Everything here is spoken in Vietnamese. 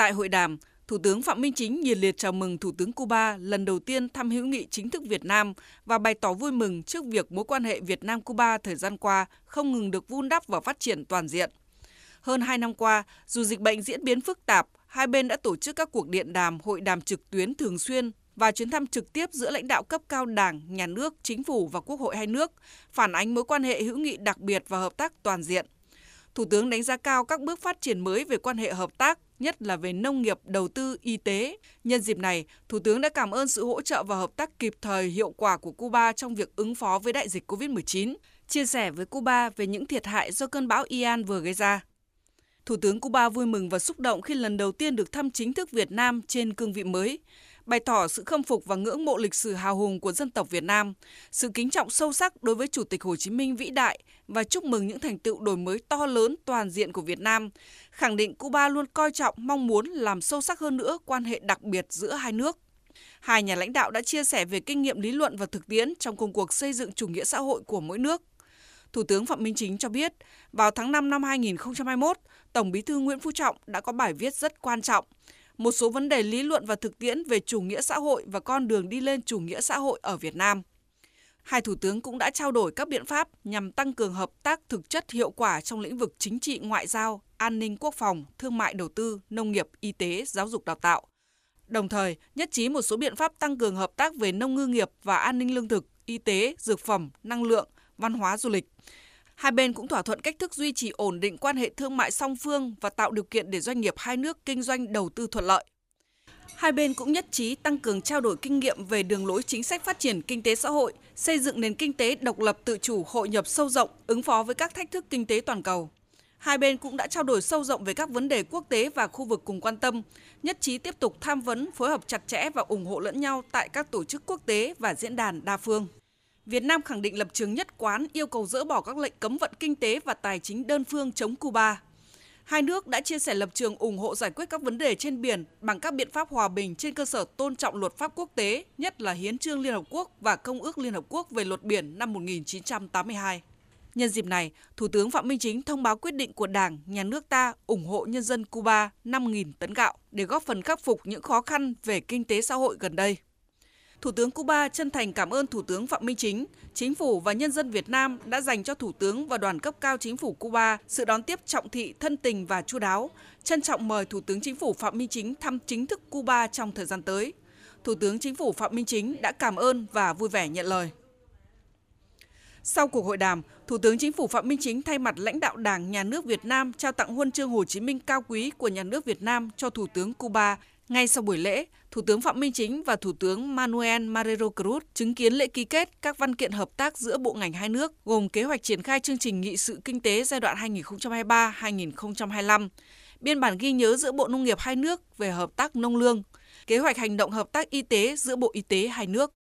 Tại hội đàm, Thủ tướng Phạm Minh Chính nhiệt liệt chào mừng Thủ tướng Cuba lần đầu tiên thăm hữu nghị chính thức Việt Nam và bày tỏ vui mừng trước việc mối quan hệ Việt Nam-Cuba thời gian qua không ngừng được vun đắp và phát triển toàn diện. Hơn hai năm qua, dù dịch bệnh diễn biến phức tạp, hai bên đã tổ chức các cuộc điện đàm, hội đàm trực tuyến thường xuyên và chuyến thăm trực tiếp giữa lãnh đạo cấp cao Đảng, Nhà nước, Chính phủ và Quốc hội hai nước, phản ánh mối quan hệ hữu nghị đặc biệt và hợp tác toàn diện. Thủ tướng đánh giá cao các bước phát triển mới về quan hệ hợp tác, nhất là về nông nghiệp, đầu tư, y tế. Nhân dịp này, Thủ tướng đã cảm ơn sự hỗ trợ và hợp tác kịp thời hiệu quả của Cuba trong việc ứng phó với đại dịch COVID-19, chia sẻ với Cuba về những thiệt hại do cơn bão Ian vừa gây ra. Thủ tướng Cuba vui mừng và xúc động khi lần đầu tiên được thăm chính thức Việt Nam trên cương vị mới bày tỏ sự khâm phục và ngưỡng mộ lịch sử hào hùng của dân tộc Việt Nam, sự kính trọng sâu sắc đối với Chủ tịch Hồ Chí Minh vĩ đại và chúc mừng những thành tựu đổi mới to lớn toàn diện của Việt Nam, khẳng định Cuba luôn coi trọng mong muốn làm sâu sắc hơn nữa quan hệ đặc biệt giữa hai nước. Hai nhà lãnh đạo đã chia sẻ về kinh nghiệm lý luận và thực tiễn trong công cuộc xây dựng chủ nghĩa xã hội của mỗi nước. Thủ tướng Phạm Minh Chính cho biết, vào tháng 5 năm 2021, Tổng Bí thư Nguyễn Phú Trọng đã có bài viết rất quan trọng một số vấn đề lý luận và thực tiễn về chủ nghĩa xã hội và con đường đi lên chủ nghĩa xã hội ở Việt Nam. Hai thủ tướng cũng đã trao đổi các biện pháp nhằm tăng cường hợp tác thực chất hiệu quả trong lĩnh vực chính trị ngoại giao, an ninh quốc phòng, thương mại đầu tư, nông nghiệp, y tế, giáo dục đào tạo. Đồng thời, nhất trí một số biện pháp tăng cường hợp tác về nông ngư nghiệp và an ninh lương thực, y tế, dược phẩm, năng lượng, văn hóa du lịch. Hai bên cũng thỏa thuận cách thức duy trì ổn định quan hệ thương mại song phương và tạo điều kiện để doanh nghiệp hai nước kinh doanh đầu tư thuận lợi. Hai bên cũng nhất trí tăng cường trao đổi kinh nghiệm về đường lối chính sách phát triển kinh tế xã hội, xây dựng nền kinh tế độc lập tự chủ hội nhập sâu rộng, ứng phó với các thách thức kinh tế toàn cầu. Hai bên cũng đã trao đổi sâu rộng về các vấn đề quốc tế và khu vực cùng quan tâm, nhất trí tiếp tục tham vấn, phối hợp chặt chẽ và ủng hộ lẫn nhau tại các tổ chức quốc tế và diễn đàn đa phương. Việt Nam khẳng định lập trường nhất quán yêu cầu dỡ bỏ các lệnh cấm vận kinh tế và tài chính đơn phương chống Cuba. Hai nước đã chia sẻ lập trường ủng hộ giải quyết các vấn đề trên biển bằng các biện pháp hòa bình trên cơ sở tôn trọng luật pháp quốc tế, nhất là Hiến trương Liên Hợp Quốc và Công ước Liên Hợp Quốc về luật biển năm 1982. Nhân dịp này, Thủ tướng Phạm Minh Chính thông báo quyết định của Đảng, Nhà nước ta ủng hộ nhân dân Cuba 5.000 tấn gạo để góp phần khắc phục những khó khăn về kinh tế xã hội gần đây. Thủ tướng Cuba chân thành cảm ơn Thủ tướng Phạm Minh Chính, Chính phủ và nhân dân Việt Nam đã dành cho Thủ tướng và đoàn cấp cao Chính phủ Cuba sự đón tiếp trọng thị, thân tình và chu đáo. Trân trọng mời Thủ tướng Chính phủ Phạm Minh Chính thăm chính thức Cuba trong thời gian tới. Thủ tướng Chính phủ Phạm Minh Chính đã cảm ơn và vui vẻ nhận lời. Sau cuộc hội đàm, Thủ tướng Chính phủ Phạm Minh Chính thay mặt lãnh đạo Đảng, Nhà nước Việt Nam trao tặng huân chương Hồ Chí Minh cao quý của Nhà nước Việt Nam cho Thủ tướng Cuba ngay sau buổi lễ, Thủ tướng Phạm Minh Chính và Thủ tướng Manuel Marrero Cruz chứng kiến lễ ký kết các văn kiện hợp tác giữa bộ ngành hai nước, gồm kế hoạch triển khai chương trình nghị sự kinh tế giai đoạn 2023-2025, biên bản ghi nhớ giữa Bộ Nông nghiệp hai nước về hợp tác nông lương, kế hoạch hành động hợp tác y tế giữa Bộ Y tế hai nước.